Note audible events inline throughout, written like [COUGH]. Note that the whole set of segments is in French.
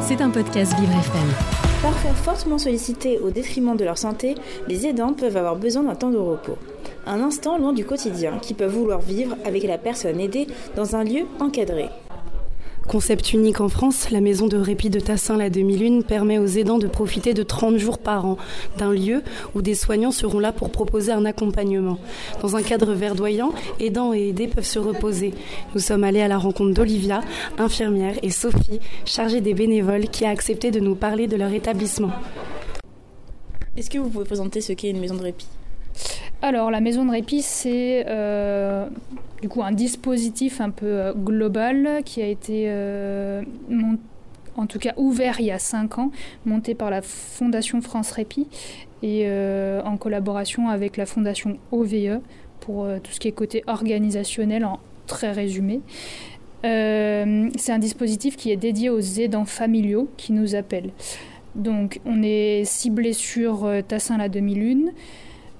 C'est un podcast Vivre FM. Parfois fortement sollicités au détriment de leur santé, les aidants peuvent avoir besoin d'un temps de repos. Un instant loin du quotidien qui peuvent vouloir vivre avec la personne aidée dans un lieu encadré. Concept unique en France, la maison de répit de Tassin la demi-lune permet aux aidants de profiter de 30 jours par an d'un lieu où des soignants seront là pour proposer un accompagnement. Dans un cadre verdoyant, aidants et aidés peuvent se reposer. Nous sommes allés à la rencontre d'Olivia, infirmière, et Sophie, chargée des bénévoles, qui a accepté de nous parler de leur établissement. Est-ce que vous pouvez présenter ce qu'est une maison de répit? Alors, la maison de répit, c'est euh, du coup un dispositif un peu euh, global qui a été euh, en tout cas ouvert il y a cinq ans, monté par la Fondation France Répit et en collaboration avec la Fondation OVE pour tout ce qui est côté organisationnel en très résumé. c'est un dispositif qui est dédié aux aidants familiaux qui nous appellent. Donc on est ciblé sur Tassin la demi-lune.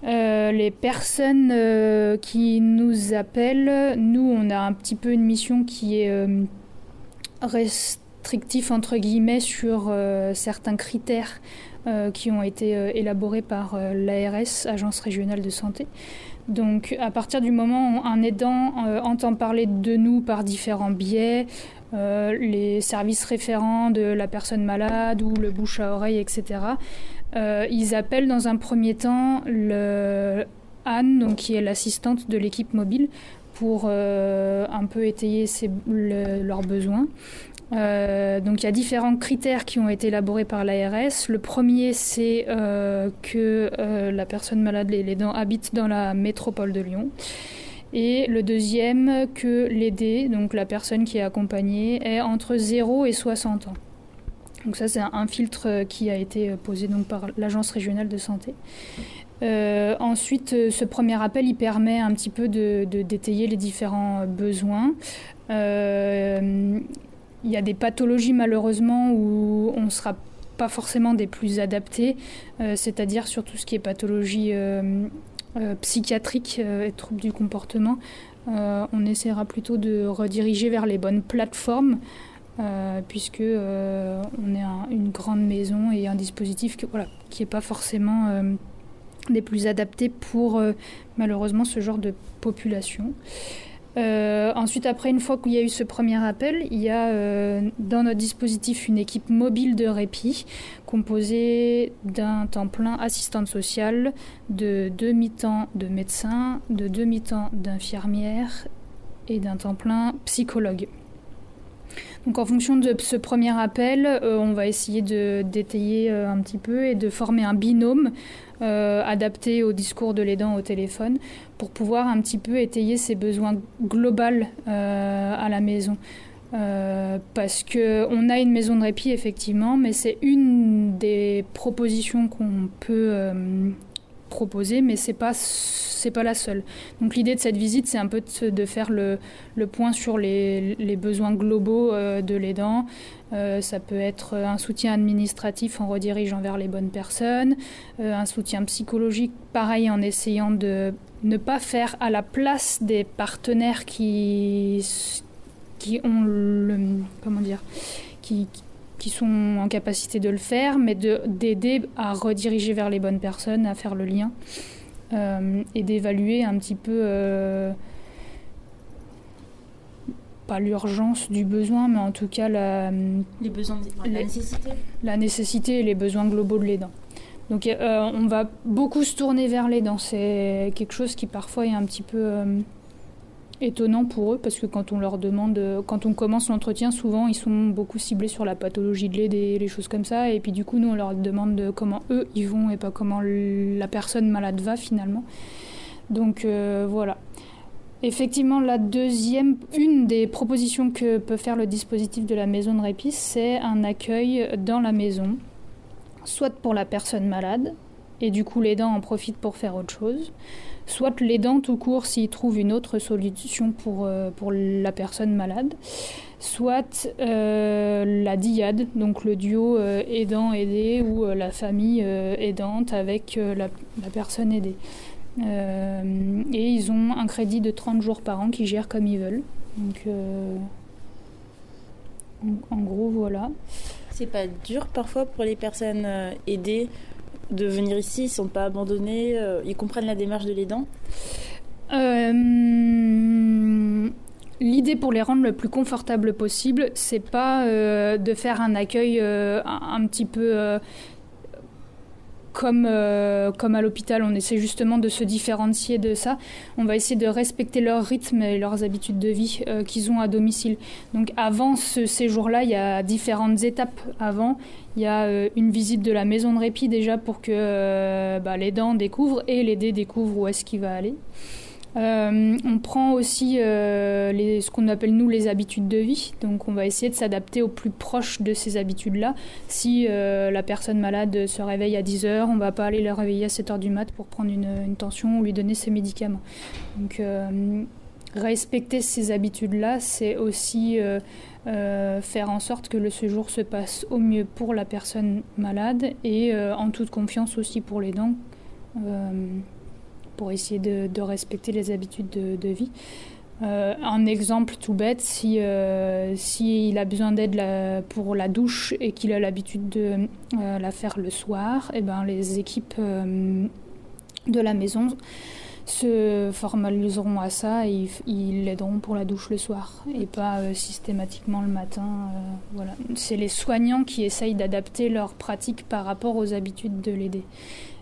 Euh, les personnes euh, qui nous appellent, nous, on a un petit peu une mission qui est euh, restrictive, entre guillemets, sur certains critères qui ont été élaborés par l'ARS, Agence régionale de santé. Donc, à partir du moment où un aidant entend parler de nous par différents biais, les services référents de la personne malade ou le bouche à oreille, etc., euh, ils appellent dans un premier temps Anne, donc, qui est l'assistante de l'équipe mobile, pour euh, un peu étayer leurs besoins. Euh, donc il y a différents critères qui ont été élaborés par l'ARS. Le premier, c'est que la personne malade, les, les dents, habite dans la métropole de Lyon. Et le deuxième, que l'aidé, donc la personne qui est accompagnée, est entre 0 et 60 ans. Donc ça, c'est un, filtre euh, qui a été euh, posé donc par l'Agence régionale de santé. Euh, ensuite, ce premier appel, il permet un petit peu de, détailler les différents besoins. il y a des pathologies malheureusement où on ne sera pas forcément des plus adaptés, c'est-à-dire sur tout ce qui est pathologie psychiatrique et troubles du comportement. on essaiera plutôt de rediriger vers les bonnes plateformes euh, puisque euh, on est une grande maison et un dispositif qui voilà, qui n'est pas forcément euh, des plus adaptés pour malheureusement ce genre de population. ensuite, après, une fois qu'il y a eu ce premier appel, il y a dans notre dispositif une équipe mobile de répit composée d'un temps plein assistante sociale, de demi-temps de médecin, de demi-temps d'infirmière et d'un temps plein psychologue. Donc en fonction de ce premier appel, euh, on va essayer de d'étayer euh, un petit peu et de former un binôme euh, adapté au discours de l'aidant au téléphone pour pouvoir un petit peu étayer ses besoins globaux à la maison. parce qu'on a une maison de répit effectivement, mais c'est une des propositions qu'on peut proposer, mais c'est pas pas la seule. Donc l'idée de cette visite, c'est un peu de, faire le, le, point sur les, les besoins globaux euh, de l'aidant. Euh, ça peut être un soutien administratif en redirigeant vers les bonnes personnes, euh, un soutien psychologique, pareil en essayant de ne pas faire à la place des partenaires qui qui ont le comment dire qui sont en capacité de le faire, mais d'aider à rediriger vers les bonnes personnes, à faire le lien euh, et d'évaluer un petit peu, euh, pas l'urgence du besoin, mais en tout cas la, les besoins, la, nécessité. La nécessité et les besoins globaux de l'aidant. Donc euh, on va beaucoup se tourner vers l'aidant. C'est quelque chose qui parfois est un petit peu étonnant pour eux parce que quand on leur demande, quand on commence l'entretien, souvent ils sont beaucoup ciblés sur la pathologie de l'aide et les choses comme ça. Et puis du coup, nous on leur demande comment eux ils vont et pas comment la personne malade va finalement. Donc euh, voilà. Effectivement, la deuxième, une des propositions que peut faire le dispositif de la maison de répit, c'est un accueil dans la maison, soit pour la personne malade, et du coup l'aidant en profite pour faire autre chose, soit l'aidant tout court s'il trouve une autre solution pour, euh, pour la personne malade, soit euh, la diade, donc le duo euh, aidant-aidé ou la famille aidante avec la, personne aidée. et ils ont un crédit de 30 jours par an qu'ils gèrent comme ils veulent. Donc, En, gros, voilà. C'est pas dur parfois pour les personnes aidées de venir ici, ils sont pas abandonnés, ils comprennent la démarche de l'aidant. L'idée pour les rendre le plus confortable possible, c'est pas euh, de faire un accueil euh, un, petit peu euh, comme, comme à l'hôpital. On essaie justement de se différencier de ça. On va essayer de respecter leur rythme et leurs habitudes de vie qu'ils ont à domicile. Donc avant ce séjour-là, il y a différentes étapes avant. Il y a une visite de la maison de répit déjà pour que bah, l'aidant découvre et l'aider découvre où est-ce qu'il va aller. Euh, on prend aussi euh, ce qu'on appelle nous les habitudes de vie. Donc on va essayer de s'adapter au plus proche de ces habitudes-là. Si euh, la personne malade se réveille à 10 heures, on ne va pas aller la réveiller à 7 heures du mat pour prendre une tension ou lui donner ses médicaments. Donc respecter ces habitudes-là, c'est aussi faire en sorte que le séjour se passe au mieux pour la personne malade et en toute confiance aussi pour les dents pour essayer de, respecter les habitudes de, vie. Euh, un exemple tout bête, si euh, s'il a besoin d'aide pour la douche et qu'il a l'habitude de euh, la faire le soir, et eh ben les équipes de la maison se formaliseront à ça et ils l'aideront pour la douche le soir et pas systématiquement le matin. voilà, c'est les soignants qui essayent d'adapter leur pratique par rapport aux habitudes de l'aider.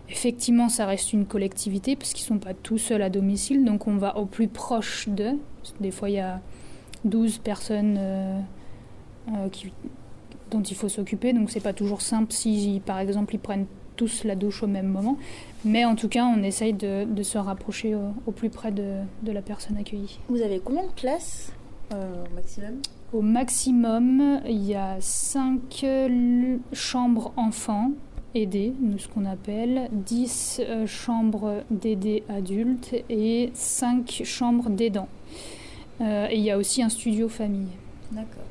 Effectivement, ça reste une collectivité parce qu'ils ne sont pas tout seuls à domicile, donc on va au plus proche d'eux. Des fois, il y a 12 personnes euh, euh, dont il faut s'occuper, donc c'est pas toujours simple si, par exemple, ils prennent tous la douche au même moment. Mais en tout cas, on essaye de, se rapprocher au, plus près de, la personne accueillie. Vous avez combien de places euh, au maximum? Au maximum, il y a 5 chambres enfants aidés, nous ce qu'on appelle, 10 euh, chambres d'aidés adultes et 5 chambres d'aidants. Euh, et il y a aussi un studio famille. D'accord.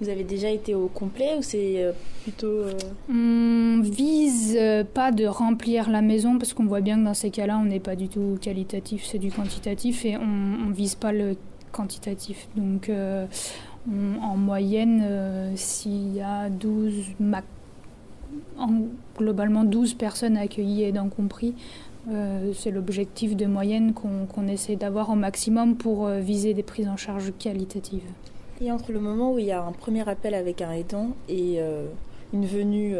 Vous avez déjà été au complet ou c'est euh, plutôt... On vise pas de remplir la maison parce qu'on voit bien que dans ces cas-là, on n'est pas du tout qualitatif, c'est du quantitatif et on, ne vise pas le quantitatif. Donc en moyenne, s'il y a 12 max en, globalement 12 personnes accueillies aidant compris. Euh, c'est l'objectif de moyenne qu'on essaie d'avoir au maximum pour euh, viser des prises en charge qualitatives. Et entre le moment où il y a un premier appel avec un aidant et euh, une venue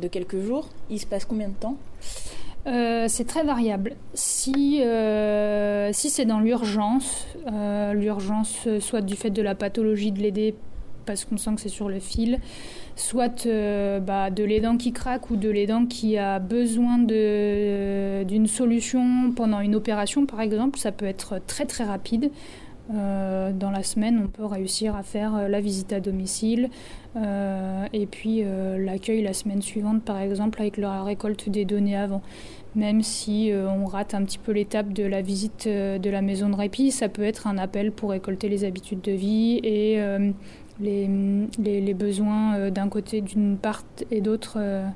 de quelques jours, il se passe combien de temps? C'est très variable. Si, si c'est dans l'urgence, l'urgence soit du fait de la pathologie de l'aider parce qu'on sent que c'est sur le fil, soit euh, bah, de l'aidant qui craque ou de l'aidant qui a besoin d'une solution pendant une opération, par exemple. Ça peut être très très rapide. Euh, dans la semaine, on peut réussir à faire euh, la visite à domicile et puis l'accueil la semaine suivante, par exemple, avec la récolte des données avant. Même si on rate un petit peu l'étape de la visite de la maison de répit, ça peut être un appel pour récolter les habitudes de vie et les, besoins euh, d'un côté, d'une part et d'autre euh,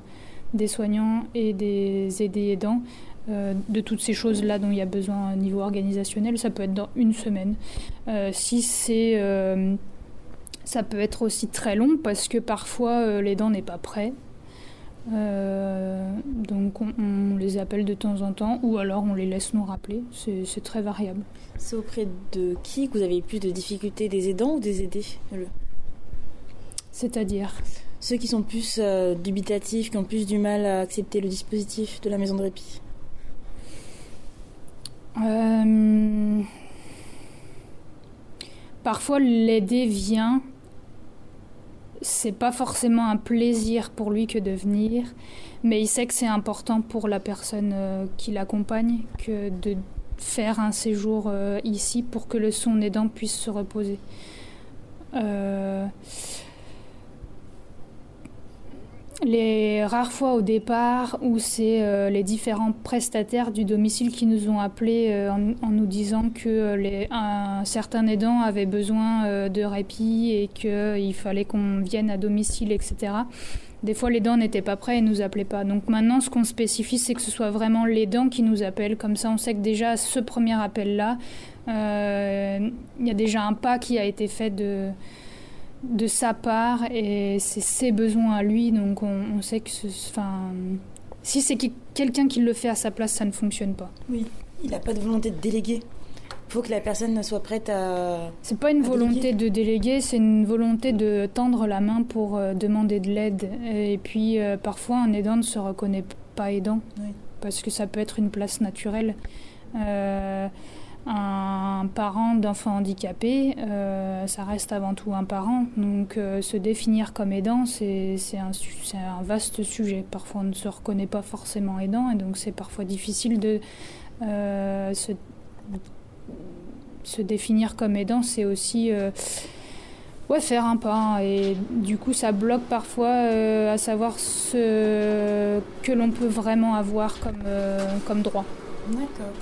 des soignants et des aidés aidants. Euh, de toutes ces choses-là dont il y a besoin au niveau organisationnel, ça peut être dans une semaine. si c'est, ça peut être aussi très long parce que parfois l'aidant n'est pas prêt. donc on, les appelle de temps en temps ou alors on les laisse nous rappeler. C'est très variable. C'est auprès de qui que vous avez plus de difficultés, des aidants ou des aidés? C'est-à-dire Ceux qui sont plus euh, dubitatifs, qui ont plus du mal à accepter le dispositif de la maison de répit. Euh, parfois, l'aider vient. C'est pas forcément un plaisir pour lui que de venir, mais il sait que c'est important pour la personne euh, qui l'accompagne que de faire un séjour ici pour que le son aidant puisse se reposer. Les rares fois au départ où c'est euh, les différents prestataires du domicile qui nous ont appelés euh, en, nous disant que euh, les, un certain aidant avait besoin de répit et qu'il fallait qu'on vienne à domicile, etc. Des fois, l'aidant n'était pas prêt et nous appelait pas. Donc maintenant, ce qu'on spécifie, c'est que ce soit vraiment l'aidant qui nous appelle. Comme ça, on sait que déjà, ce premier appel-là, il y a déjà un pas qui a été fait de de sa part et c'est ses besoins à lui. Donc on, sait que, enfin, si c'est quelqu'un qui le fait à sa place, ça ne fonctionne pas. Oui, il n'a pas de volonté de déléguer. Il faut que la personne soit prête à. C'est pas une volonté de déléguer, c'est une volonté de tendre la main pour euh, demander de l'aide. Et puis euh, parfois, un aidant ne se reconnaît pas aidant parce que ça peut être une place naturelle. Euh, un parent d'enfant handicapé, ça reste avant tout un parent. Donc se définir comme aidant, c'est un, vaste sujet. Parfois on ne se reconnaît pas forcément aidant et donc c'est parfois difficile de se se définir comme aidant, c'est aussi euh, ouais, faire un pas. Et du coup, ça bloque parfois euh, à savoir ce que l'on peut vraiment avoir comme, euh, comme droit. D'accord.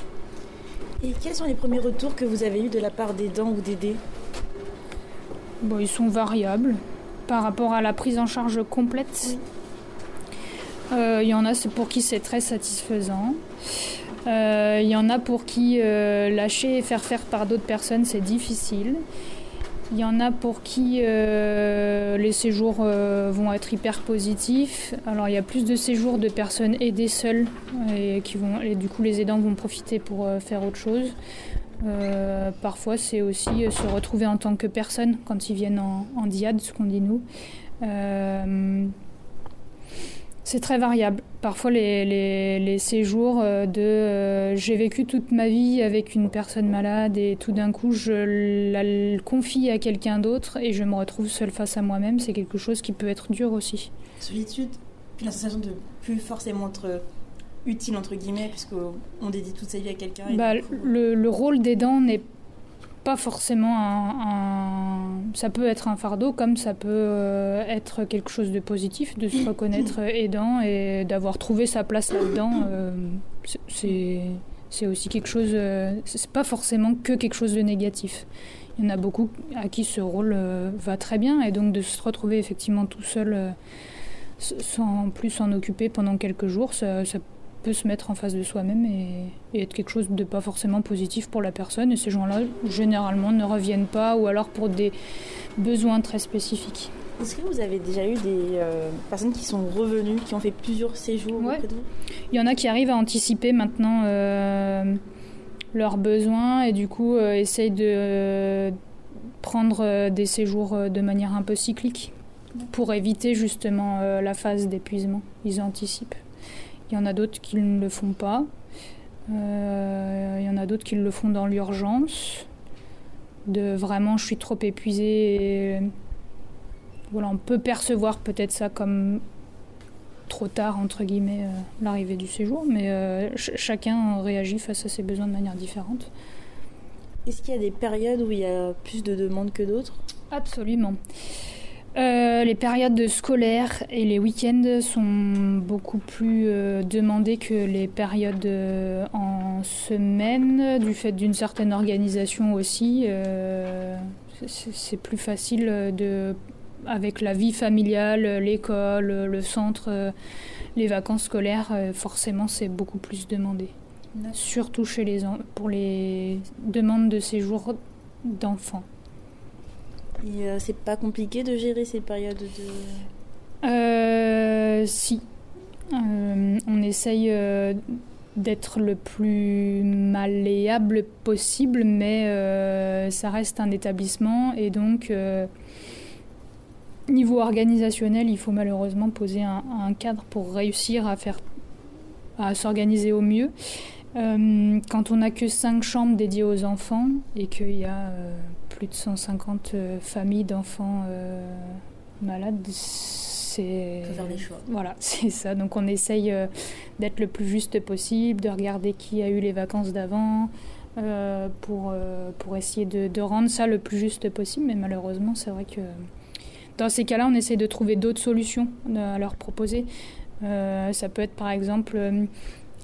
Et quels sont les premiers retours que vous avez eus de la part d'aidants ou d'aidés bon, Ils sont variables par rapport à la prise en charge complète. Il y en a pour qui c'est très satisfaisant. Il euh, y en a pour qui euh, lâcher et faire faire par d'autres personnes, c'est difficile. Il y en a pour qui euh, les séjours vont être hyper positifs. Alors il y a plus de séjours de personnes aidées seules et, qui vont, et du coup les aidants vont profiter pour faire autre chose. parfois c'est aussi se retrouver en tant que personne quand ils viennent en, en diade, ce qu'on dit nous. C'est très variable. Parfois, les, séjours euh, de euh, j'ai vécu toute ma vie avec une personne malade et tout d'un coup je la confie à quelqu'un d'autre et je me retrouve seule face à moi-même, c'est quelque chose qui peut être dur aussi. Solitude, puis la sensation de plus forcément être utile entre guillemets puisqu'on dédie toute sa vie à quelqu'un. Bah, le, le, rôle d'aidant n'est pas forcément un, Ça peut être un fardeau comme ça peut euh, être quelque chose de positif, de se reconnaître [COUGHS] aidant et d'avoir trouvé sa place là-dedans. Euh, c'est aussi quelque chose. Euh, c'est pas forcément que quelque chose de négatif. Il y en a beaucoup à qui ce rôle va très bien et donc de se retrouver effectivement tout seul sans plus s'en occuper pendant quelques jours, ça, ça peut se mettre en face de soi-même et, être quelque chose de pas forcément positif pour la personne. Et ces gens-là, généralement, ne reviennent pas ou alors pour des besoins très spécifiques. Est-ce que vous avez déjà eu des euh, personnes qui sont revenues, qui ont fait plusieurs séjours ouais. Il y en a qui arrivent à anticiper maintenant euh, leurs besoins et du coup euh, essayent de prendre des séjours de manière un peu cyclique pour éviter justement la phase d'épuisement. Ils anticipent. Il y en a d'autres qui ne le font pas. Euh, il y en a d'autres qui le font dans l'urgence. De vraiment, je suis trop épuisée. Voilà, on peut percevoir peut-être ça comme trop tard, entre guillemets, euh, l'arrivée du séjour, mais euh, chacun réagit face à ses besoins de manière différente. Est-ce qu'il y a des périodes où il y a plus de demandes que d'autres? Absolument. Euh, les périodes scolaires et les week-ends sont beaucoup plus euh, demandées que les périodes euh, en semaine, du fait d'une certaine organisation aussi. c'est plus facile de, avec la vie familiale, l'école, le centre, les vacances scolaires, forcément c'est beaucoup plus demandé. Surtout chez les, pour les demandes de séjour d'enfants. Euh, c'est pas compliqué de gérer ces périodes de. Euh, si. Euh, on essaye d'être le plus malléable possible, mais ça reste un établissement et donc. Niveau organisationnel, il faut malheureusement poser un, un cadre pour réussir à faire à s'organiser au mieux. Euh, quand on n'a que 5 chambres dédiées aux enfants et qu'il y a euh, plus de 150 euh, familles d'enfants malades, c'est. faire des choix. Voilà, [LAUGHS] c'est ça. Donc on essaye d'être le plus juste possible, de regarder qui a eu les vacances d'avant. pour, pour essayer de, de, rendre ça le plus juste possible, mais malheureusement, c'est vrai que dans ces cas-là, on essaie de trouver d'autres solutions à leur proposer. ça peut être par exemple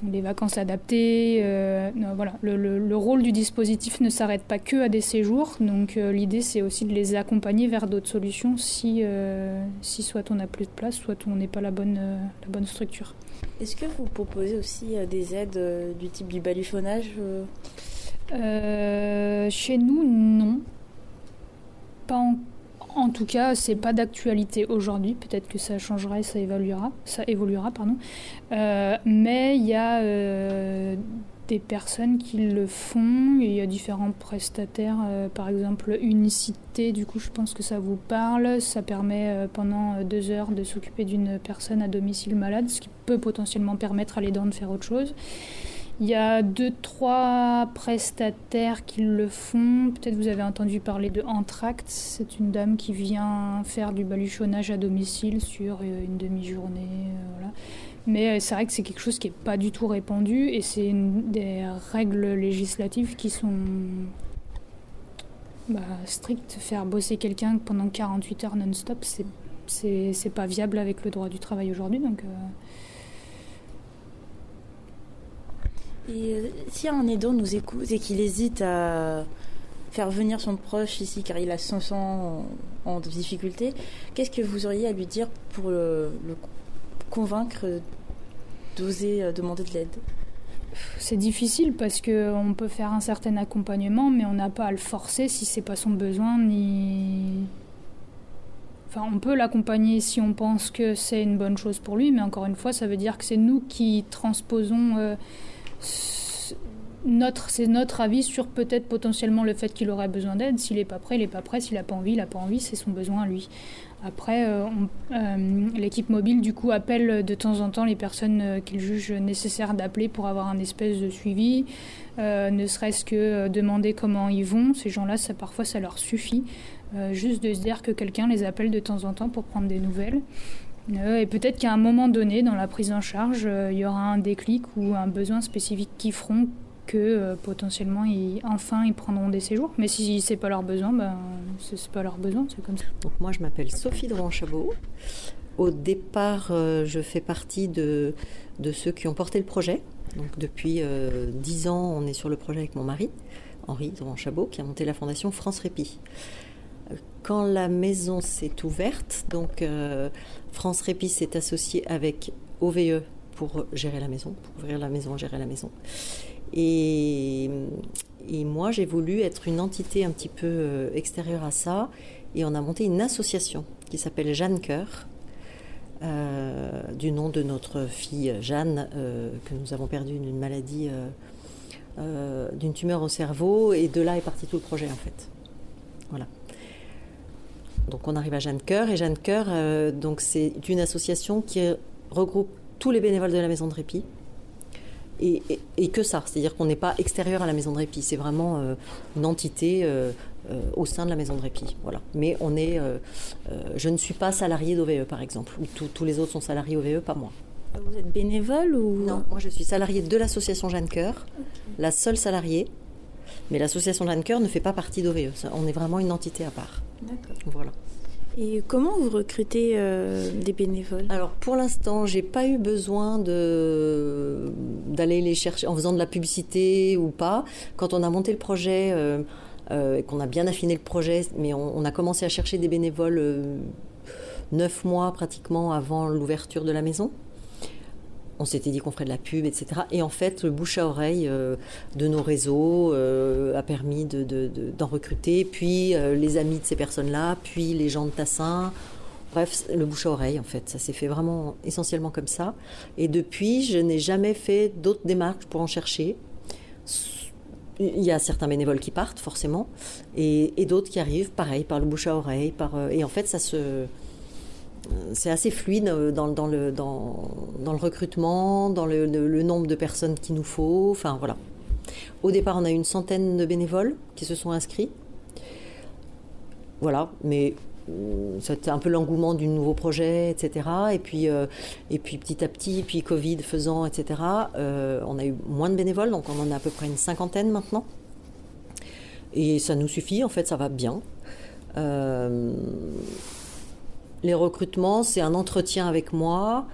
les vacances adaptées. Euh, voilà, le, rôle du dispositif ne s'arrête pas que à des séjours, donc euh, l'idée c'est aussi de les accompagner vers d'autres solutions si, euh, si soit on n'a plus de place, soit on n'est pas la bonne, la bonne structure. Est-ce que vous proposez aussi des aides du type du baluchonnage Chez nous, non. Pas en tout cas, c'est pas d'actualité aujourd'hui. Peut-être que ça changera et ça évoluera. Ça évoluera, pardon. Euh, mais il y a euh, des personnes qui le font. Il y a différents prestataires, euh, par exemple Unicité. Du coup, je pense que ça vous parle. Ça permet pendant deux heures de s'occuper d'une personne à domicile malade, ce qui peut potentiellement permettre à l'aidant de faire autre chose. Il y a deux, trois prestataires qui le font. Peut-être vous avez entendu parler de Antract. C'est une dame qui vient faire du baluchonnage à domicile sur euh, une demi-journée. Euh. Mais euh, c'est vrai que c'est quelque chose qui n'est pas du tout répandu et c'est des règles législatives qui sont bah, strictes. Faire bosser quelqu'un pendant 48 heures non-stop, c'est pas viable avec le droit du travail aujourd'hui. Donc. Et euh, si un aidant nous écoute et qu'il hésite à faire venir son proche ici car il a son sang en, difficulté, qu'est-ce que vous auriez à lui dire pour le, convaincre d'oser euh, demander de l'aide? C'est difficile parce qu'on peut faire un certain accompagnement, mais on n'a pas à le forcer si c'est pas son besoin. Enfin, on peut l'accompagner si on pense que c'est une bonne chose pour lui, mais encore une fois, ça veut dire que c'est nous qui transposons. Euh, notre, c'est notre avis sur peut-être potentiellement le fait qu'il aurait besoin d'aide. S'il n'est pas prêt, il n'est pas prêt. S'il n'a pas envie, il n'a pas envie. C'est son besoin lui. Après, euh, euh, l'équipe mobile, du coup, appelle de temps en temps les personnes euh, qu'il juge nécessaire d'appeler pour avoir un espèce de suivi, ne serait-ce que demander comment ils vont. Ces gens-là, ça, parfois, ça leur suffit. juste de se dire que quelqu'un les appelle de temps en temps pour prendre des nouvelles. Euh, et peut-être qu'à un moment donné, dans la prise en charge, euh, il y aura un déclic ou un besoin spécifique qui feront que euh, potentiellement, enfin, ils prendront des séjours. Mais si c'est pas leur besoin, ben, c'est pas leur besoin, c'est comme ça. Donc moi, je m'appelle Sophie Drouin-Chabot. Au départ, je fais partie de, ceux qui ont porté le projet. Donc depuis dix ans, on est sur le projet avec mon mari, Henri Drouin-Chabot, qui a monté la fondation France Répit quand la maison s'est ouverte, donc euh, France Répit s'est associé avec OVE pour gérer la maison, pour ouvrir la maison, gérer la maison. Et, moi, j'ai voulu être une entité un petit peu euh, extérieure à ça, et on a monté une association qui s'appelle Jeanne Cœur, euh, du nom de notre fille Jeanne, que nous avons perdue d'une maladie, d'une tumeur au cerveau, et de là est parti tout le projet en fait. Donc on arrive à Jeanne Cœur et Jeanne Cœur, euh, donc c'est une association qui regroupe tous les bénévoles de la maison de répit. Et, que ça, c'est-à-dire qu'on n'est pas extérieur à la maison de répit, c'est vraiment euh, une entité euh, au sein de la maison de répit. Voilà. Mais on est, je ne suis pas salarié d'OVE par exemple, ou tous les autres sont salariés OVE, pas moi. Vous êtes bénévole ou? Non, moi je suis salariée de l'association Jeanne Cœur, la seule salariée. Mais l'association Cœur ne fait pas partie d'OVE. On est vraiment une entité à part. D'accord. Voilà. Et comment vous recrutez euh, des bénévoles? Alors pour l'instant, j'ai pas eu besoin de d'aller les chercher en faisant de la publicité ou pas. Quand on a monté le projet euh, euh, et qu'on a bien affiné le projet, mais on, a commencé à chercher des bénévoles neuf mois pratiquement avant l'ouverture de la maison on s'était dit qu'on ferait de la pub, etc. Et en fait, le bouche à oreille euh, de nos réseaux euh, a permis d'en recruter, puis euh, les amis de ces personnes-là, puis les gens de Tassin. Bref, le bouche à oreille, en fait, ça s'est fait vraiment essentiellement comme ça. Et depuis, je n'ai jamais fait d'autres démarches pour en chercher. Il y a certains bénévoles qui partent, forcément, et, d'autres qui arrivent, pareil, par le bouche à oreille. Par, et en fait, ça se, c'est assez fluide euh, dans, le, recrutement, dans le, nombre de personnes qu'il nous faut. Enfin, voilà. Au départ, on a une centaine de bénévoles qui se sont inscrits. Voilà, mais euh, c'était un peu l'engouement du nouveau projet, etc. Et puis, euh, et puis petit à petit, puis Covid faisant, etc., on a eu moins de bénévoles, donc on en a à peu près une cinquantaine maintenant. Et ça nous suffit, en fait, ça va bien. Les recrutements, c'est un entretien avec moi.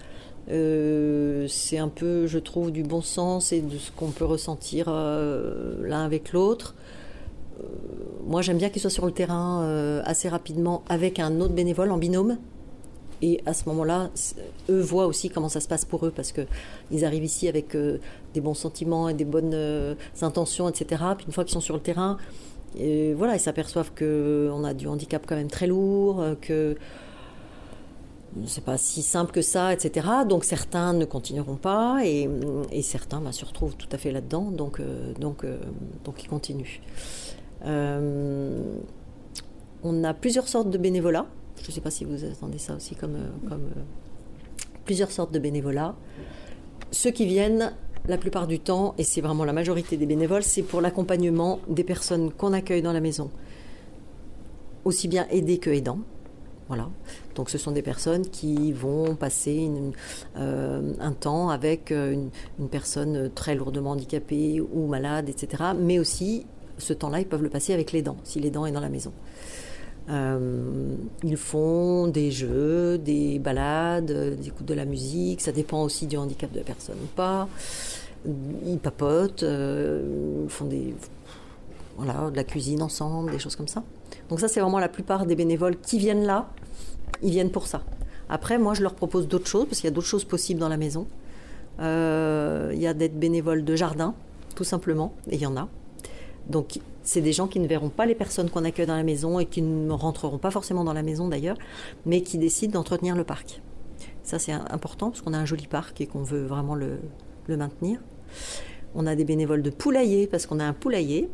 Euh, c'est un peu, je trouve, du bon sens et de ce qu'on peut ressentir euh, l'un avec l'autre. Euh, moi, j'aime bien qu'ils soient sur le terrain assez rapidement avec un autre bénévole en binôme. Et à ce moment-là, eux voient aussi comment ça se passe pour eux parce qu'ils arrivent ici avec des bons sentiments et des bonnes intentions, etc. Puis une fois qu'ils sont sur le terrain, voilà, ils s'aperçoivent qu'on a du handicap quand même très lourd, que c'est pas si simple que ça, etc. Donc certains ne continueront pas et, certains bah, se retrouvent tout à fait là-dedans, donc, euh, donc, euh, donc ils continuent. Euh, on a plusieurs sortes de bénévolat. Je ne sais pas si vous attendez ça aussi comme, comme plusieurs sortes de bénévolat. Ceux qui viennent la plupart du temps, et c'est vraiment la majorité des bénévoles, c'est pour l'accompagnement des personnes qu'on accueille dans la maison, aussi bien aidés que aidants. Voilà. Donc ce sont des personnes qui vont passer euh, un temps avec euh, une, personne très lourdement handicapée ou malade, etc. Mais aussi, ce temps-là, ils peuvent le passer avec les dents, si les dents est dans la maison. Euh, ils font des jeux, des balades, ils écoutent de la musique, ça dépend aussi du handicap de la personne ou pas. Ils papotent, ils font des, voilà, de la cuisine ensemble, des choses comme ça. Donc ça, c'est vraiment la plupart des bénévoles qui viennent là, ils viennent pour ça. Après, moi, je leur propose d'autres choses, parce qu'il y a d'autres choses possibles dans la maison. Euh, il y a d'être bénévole de jardin, tout simplement, et il y en a. Donc, c'est des gens qui ne verront pas les personnes qu'on accueille dans la maison et qui ne rentreront pas forcément dans la maison d'ailleurs, mais qui décident d'entretenir le parc. Ça, c'est important parce qu'on a un joli parc et qu'on veut vraiment le, le maintenir. On a des bénévoles de poulailler parce qu'on a un poulailler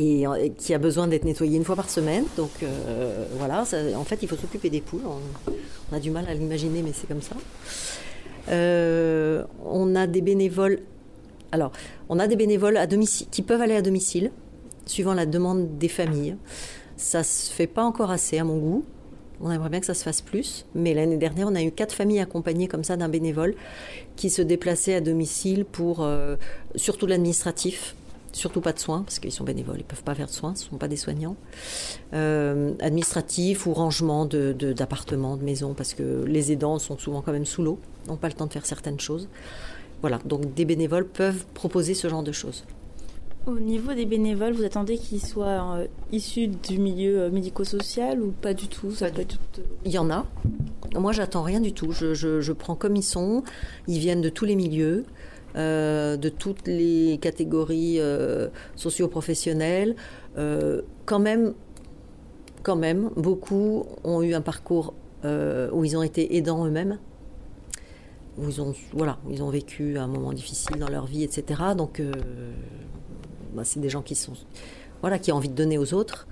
et euh, qui a besoin d'être nettoyé une fois par semaine. Donc euh, voilà, en fait, il faut s'occuper des poules. On, a du mal à l'imaginer, mais c'est comme ça. Euh, on a des bénévoles. Alors, on a des bénévoles à domicile, qui peuvent aller à domicile, suivant la demande des familles. Ça se fait pas encore assez à mon goût. On aimerait bien que ça se fasse plus. Mais l'année dernière, on a eu quatre familles accompagnées comme ça d'un bénévole qui se déplaçait à domicile pour surtout l'administratif surtout pas de soins, parce qu'ils sont bénévoles, ils ne peuvent pas faire de soins, ce ne sont pas des soignants. Euh, administratif ou rangement d'appartements, de, de, maisons, parce que les aidants sont souvent quand même sous l'eau, n'ont pas le temps de faire certaines choses. Voilà, donc des bénévoles peuvent proposer ce genre de choses. Au niveau des bénévoles, vous attendez qu'ils soient euh, issus du milieu euh, médico-social ou pas du tout? Ça Il y en a. Moi, j'attends rien du tout. Je, je, prends comme ils sont. Ils viennent de tous les milieux. Euh, de toutes les catégories euh, socio-professionnelles. Euh, quand même, quand même, beaucoup ont eu un parcours où ils ont été aidants eux-mêmes. Où ils ont, voilà, ils ont vécu un moment difficile dans leur vie, etc. Donc, bah, c'est des gens qui sont, voilà, qui ont envie de donner aux autres.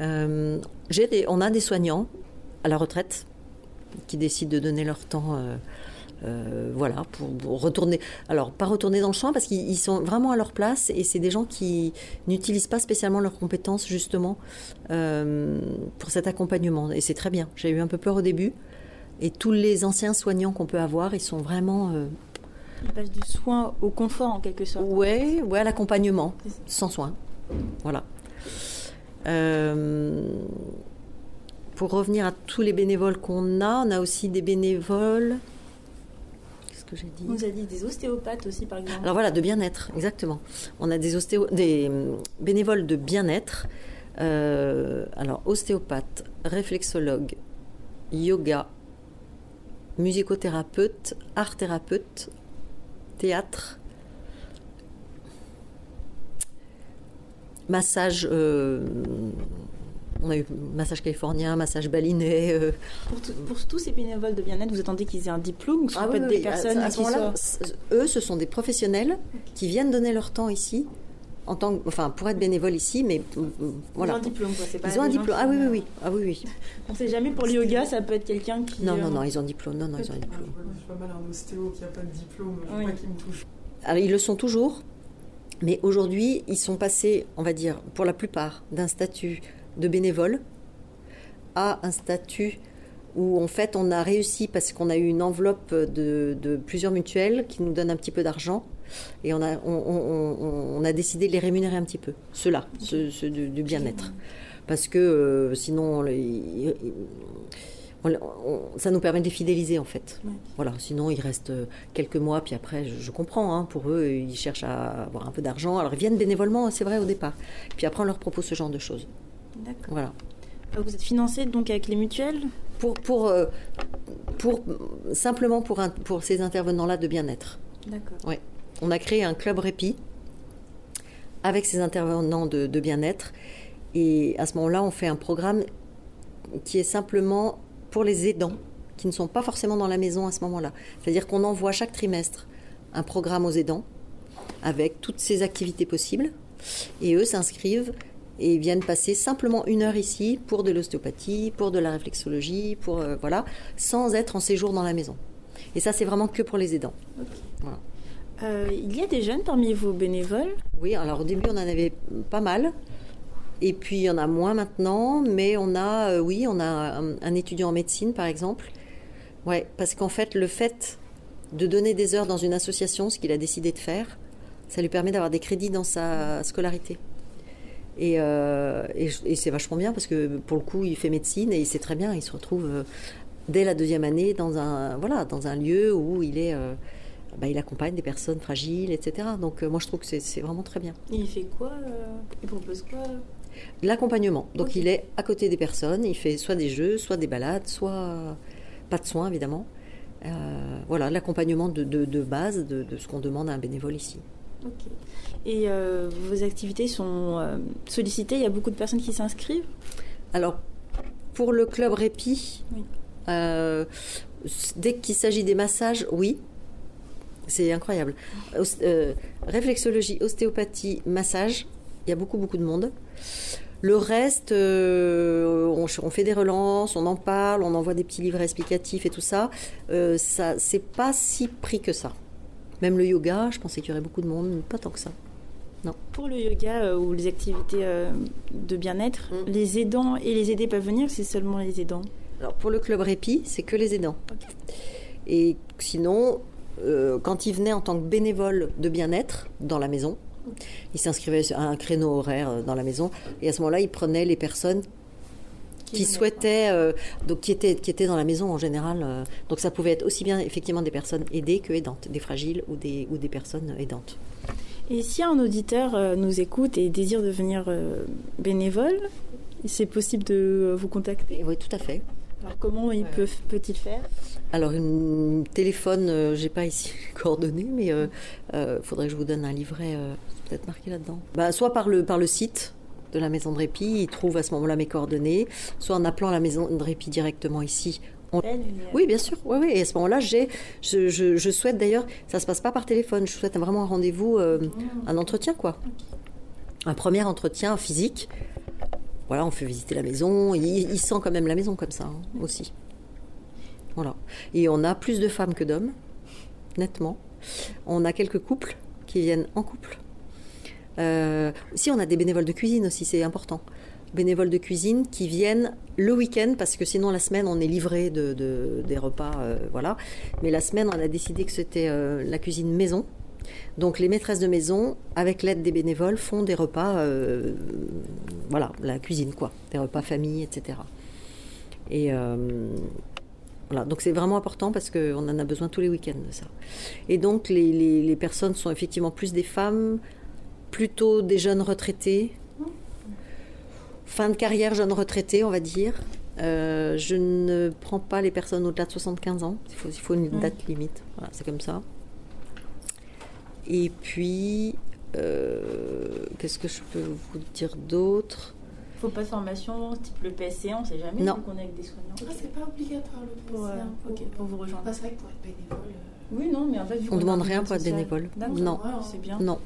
on a des soignants à la retraite qui décident de donner leur temps euh, voilà, pour, retourner. Alors, pas retourner dans le champ parce qu'ils sont vraiment à leur place et c'est des gens qui n'utilisent pas spécialement leurs compétences justement euh, pour cet accompagnement. Et c'est très bien. J'ai eu un peu peur au début et tous les anciens soignants qu'on peut avoir, ils sont vraiment. Euh, ils passent du soin au confort en quelque sorte. Ouais, ouais, à l'accompagnement, sans soin. Voilà. pour revenir à tous les bénévoles qu'on a, on a aussi des bénévoles que j'ai dit. Vous avez dit des ostéopathes aussi, par exemple. Alors voilà, de bien-être, exactement. On a des, ostéo, des hum, bénévoles de bien-être. Euh, alors, ostéopathe, réflexologue, yoga, musicothérapeute, art thérapeute, théâtre, massage. Euh, on a eu massage californien, massage balinais. Euh. Pour, tous ces bénévoles de bien-être, vous attendez qu'ils aient un diplôme ou ah, des personnes qui soient... Eux, ce sont des professionnels qui viennent donner leur temps ici. En tant enfin, pour être bénévole ici, mais voilà. Ils ont un diplôme, quoi. Pas ils ont un diplôme. Ah oui, oui, oui. Ah oui, oui. On ne sait jamais pour le yoga, ça peut être quelqu'un qui. Non, non, non, ils ont un diplôme. Non, non, ils ont un diplôme. Je suis pas mal un ostéo qui n'a pas de diplôme. Oui. pas qui me touche. Alors, ils le sont toujours. Mais aujourd'hui, ils sont passés, on va dire, pour la plupart, d'un statut de bénévoles à un statut où en fait on a réussi parce qu'on a eu une enveloppe de, plusieurs mutuelles qui nous donnent un petit peu d'argent et on a, on, a décidé de les rémunérer un petit peu, ceux-là, ceux, du, bien-être. Parce que euh, sinon, ça nous permet de les fidéliser en fait. Voilà, sinon ils restent quelques mois, puis après, je, comprends, hein, pour eux, ils cherchent à avoir un peu d'argent. Alors ils viennent bénévolement, c'est vrai au départ. Puis après, on leur propose ce genre de choses. Voilà. Euh, vous êtes financé donc avec les mutuelles? Pour, pour, euh, pour, simplement pour, un, pour ces intervenants-là de bien-être. D'accord. Ouais. On a créé un club répit avec ces intervenants de, de bien-être. Et à ce moment-là, on fait un programme qui est simplement pour les aidants qui ne sont pas forcément dans la maison à ce moment-là. C'est-à-dire qu'on envoie chaque trimestre un programme aux aidants avec toutes ces activités possibles. Et eux s'inscrivent et viennent passer simplement une heure ici pour de l'ostéopathie, pour de la réflexologie, pour euh, voilà, sans être en séjour dans la maison. Et ça, c'est vraiment que pour les aidants. Voilà. Euh, il y a des jeunes parmi vos bénévoles? Oui, alors au début, on en avait pas mal. Et puis, il y en a moins maintenant. Mais on a, euh, oui, on a un, un, étudiant en médecine, par exemple. Ouais, parce qu'en fait, le fait de donner des heures dans une association, ce qu'il a décidé de faire, ça lui permet d'avoir des crédits dans sa scolarité. Et, euh, et, et c'est vachement bien parce que pour le coup, il fait médecine et il sait très bien, il se retrouve euh, dès la deuxième année dans un, voilà, dans un lieu où il est. Euh, bah, il accompagne des personnes fragiles, etc. Donc euh, moi je trouve que c'est vraiment très bien. Et il fait quoi Il propose quoi? L'accompagnement. Donc okay. il est à côté des personnes, il fait soit des jeux, soit des balades, soit pas de soins évidemment. Voilà, l'accompagnement de, de, de, base de, de ce qu'on demande à un bénévole ici. Okay. Et euh, vos activités sont euh, sollicitées Il y a beaucoup de personnes qui s'inscrivent Alors, pour le club Répit, oui. Euh, dès qu'il s'agit des massages, oui. C'est incroyable. Réflexologie, ostéopathie, massage, il y a beaucoup, beaucoup de monde. Le reste, euh, on, on, fait des relances, on en parle, on envoie des petits livres explicatifs et tout ça. Euh, ça c'est pas si pris que ça. Même le yoga, je pensais qu'il y aurait beaucoup de monde, pas tant que ça. Non. Pour le yoga euh, ou les activités euh, de bien-être, mm. les aidants et les aidés peuvent venir c'est seulement les aidants Alors pour le club Répit, c'est que les aidants. Okay. Et sinon, euh, quand ils venaient en tant que bénévoles de bien-être dans la maison, ils s'inscrivaient à un créneau horaire dans la maison et à ce moment-là, ils prenaient les personnes qui, qui souhaitaient, euh, donc qui étaient, qui étaient dans la maison en général. Euh, donc ça pouvait être aussi bien effectivement des personnes aidées que aidantes, des fragiles ou des, ou des personnes aidantes. Et si un auditeur euh, nous écoute et désire devenir bénévole, c'est possible de vous contacter? Oui, tout à fait. Alors comment il peut, peut-il faire? Alors, une téléphone, euh, j'ai pas ici [LAUGHS] les coordonnées, mais il euh, euh, faudrait que je vous donne un livret peut-être marqué là-dedans. Bah, soit par le, par le site de la maison de répit, il trouve à ce moment-là mes coordonnées, soit en appelant la maison de répit directement ici. On... Oui, bien sûr. Oui, oui. Et à ce moment-là, j'ai, je, je, je, souhaite d'ailleurs, ça se passe pas par téléphone. Je souhaite vraiment un rendez-vous, euh, un entretien, quoi. Un premier entretien physique. Voilà, on fait visiter la maison. Il, il sent quand même la maison comme ça hein, aussi. Voilà. Et on a plus de femmes que d'hommes, nettement. On a quelques couples qui viennent en couple. Euh, si on a des bénévoles de cuisine aussi, c'est important. Bénévoles de cuisine qui viennent le week-end parce que sinon la semaine on est livré de, de des repas, euh, voilà. Mais la semaine on a décidé que c'était euh, la cuisine maison. Donc les maîtresses de maison, avec l'aide des bénévoles, font des repas, euh, voilà, la cuisine quoi, des repas famille, etc. Et voilà, donc c'est vraiment important parce qu'on en a besoin tous les week-ends de ça. Et donc les personnes sont effectivement plus des femmes, plutôt des jeunes retraités, fin de carrière jeunes retraités, on va dire. Euh, je ne prends pas les personnes au-delà de 75 ans. Il faut, il faut une date limite. Voilà, c'est comme ça. Et puis, euh, qu'est-ce que je peux vous dire d'autre? Il faut pas de formation type le PSC, on ne sait jamais. Non. On est avec des soignants. Ah, c'est pas obligatoire le PSC. Pour, euh, pour, okay, pour vous rejoindre. Ah, c'est vrai que pour être bénévole. Oui, non, mais en fait, vu on ne demande rien pour être bénévole. Non, c'est bien. Non.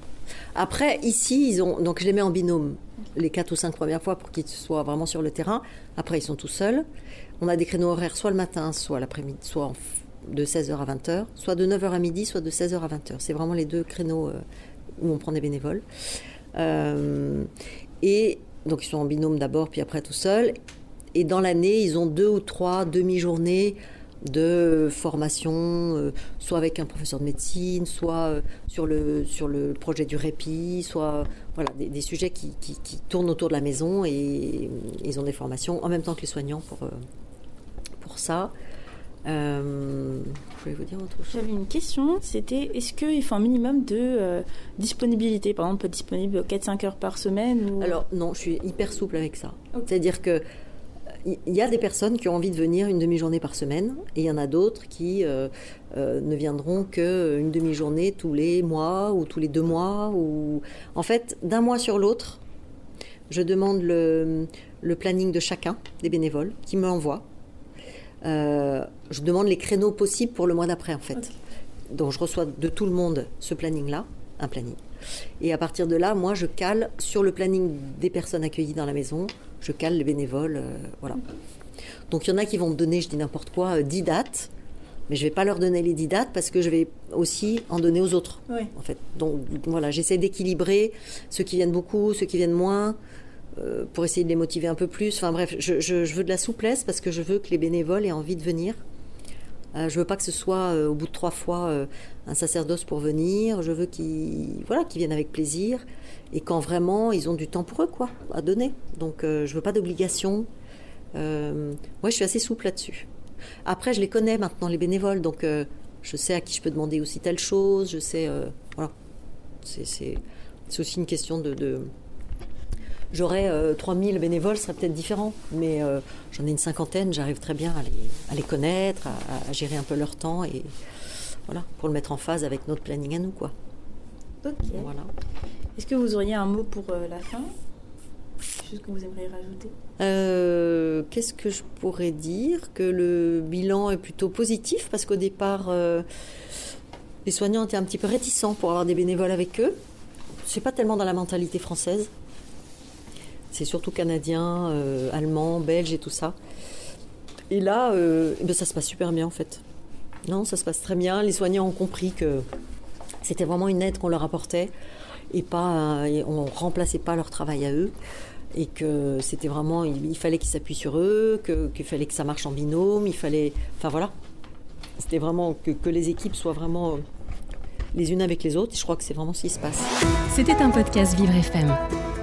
Après, ici, ils ont, donc je les mets en binôme les quatre ou cinq premières fois pour qu'ils soient vraiment sur le terrain. Après, ils sont tout seuls. On a des créneaux horaires soit le matin, soit l'après-midi, soit de 16h à 20h, soit de 9h à midi, soit de 16h à 20h. C'est vraiment les deux créneaux euh, où on prend des bénévoles. Euh, et donc, ils sont en binôme d'abord, puis après tout seuls. Et dans l'année, ils ont deux ou trois demi-journées de formation, euh, soit avec un professeur de médecine, soit euh, sur, le, sur le projet du répit, soit voilà, des, des sujets qui, qui, qui, tournent autour de la maison et ils ont des formations en même temps que les soignants pour, euh, pour ça. Euh, je vous dire autre chose. J'avais une question, c'était est-ce qu'il faut un minimum de euh, disponibilité? Par exemple, disponible 4-5 heures par semaine ou... Alors non, je suis hyper souple avec ça. Okay. C'est-à-dire que il y a des personnes qui ont envie de venir une demi-journée par semaine et il y en a d'autres qui euh, euh, ne viendront qu'une demi-journée tous les mois ou tous les deux mois. Ou... En fait, d'un mois sur l'autre, je demande le, planning de chacun des bénévoles qui me l'envoient. Euh, je demande les créneaux possibles pour le mois d'après, en fait. Donc, je reçois de tout le monde ce planning-là, un planning. Et à partir de là, moi, je cale sur le planning des personnes accueillies dans la maison, je cale les bénévoles, euh, voilà. Donc il y en a qui vont me donner, je dis n'importe quoi, 10 dates, mais je vais pas leur donner les 10 dates parce que je vais aussi en donner aux autres, en fait. Donc voilà, j'essaie d'équilibrer ceux qui viennent beaucoup, ceux qui viennent moins. Euh, pour essayer de les motiver un peu plus. Enfin bref, je, veux de la souplesse parce que je veux que les bénévoles aient envie de venir. Euh, je veux pas que ce soit au bout de trois fois un sacerdoce pour venir. Je veux qu'ils voilà, qu'ils viennent avec plaisir et quand vraiment ils ont du temps pour eux, quoi, à donner. Donc euh, je veux pas d'obligation. Euh, moi, je suis assez souple là-dessus. Après, je les connais maintenant, les bénévoles, donc euh, je sais à qui je peux demander aussi telle chose. Je sais, voilà. C'est aussi une question de... J'aurais 3000 bénévoles, ce serait peut-être différent, mais j'en ai une cinquantaine, j'arrive très bien à les, à les connaître, à, à, gérer un peu leur temps et voilà, pour le mettre en phase avec notre planning à nous, quoi. Ok. Voilà. Est-ce que vous auriez un mot pour euh, la fin? Juste que vous aimeriez rajouter? Euh, Qu'est-ce que je pourrais dire? Que le bilan est plutôt positif parce qu'au départ, euh, les soignants étaient un petit peu réticents pour avoir des bénévoles avec eux. C'est pas tellement dans la mentalité française. C'est surtout canadien, allemand, belge et tout ça. Et là, eh ben, ça se passe super bien en fait. Non, ça se passe très bien. Les soignants ont compris que c'était vraiment une aide qu'on leur apportait et pas, on remplaçait pas leur travail à eux et que c'était vraiment, il, fallait qu'ils s'appuient sur eux, qu'il fallait que ça marche en binôme, il fallait, enfin voilà, c'était vraiment que, que, les équipes soient vraiment les unes avec les autres. Je crois que c'est vraiment ce qui se passe. C'était un podcast Vivre FM.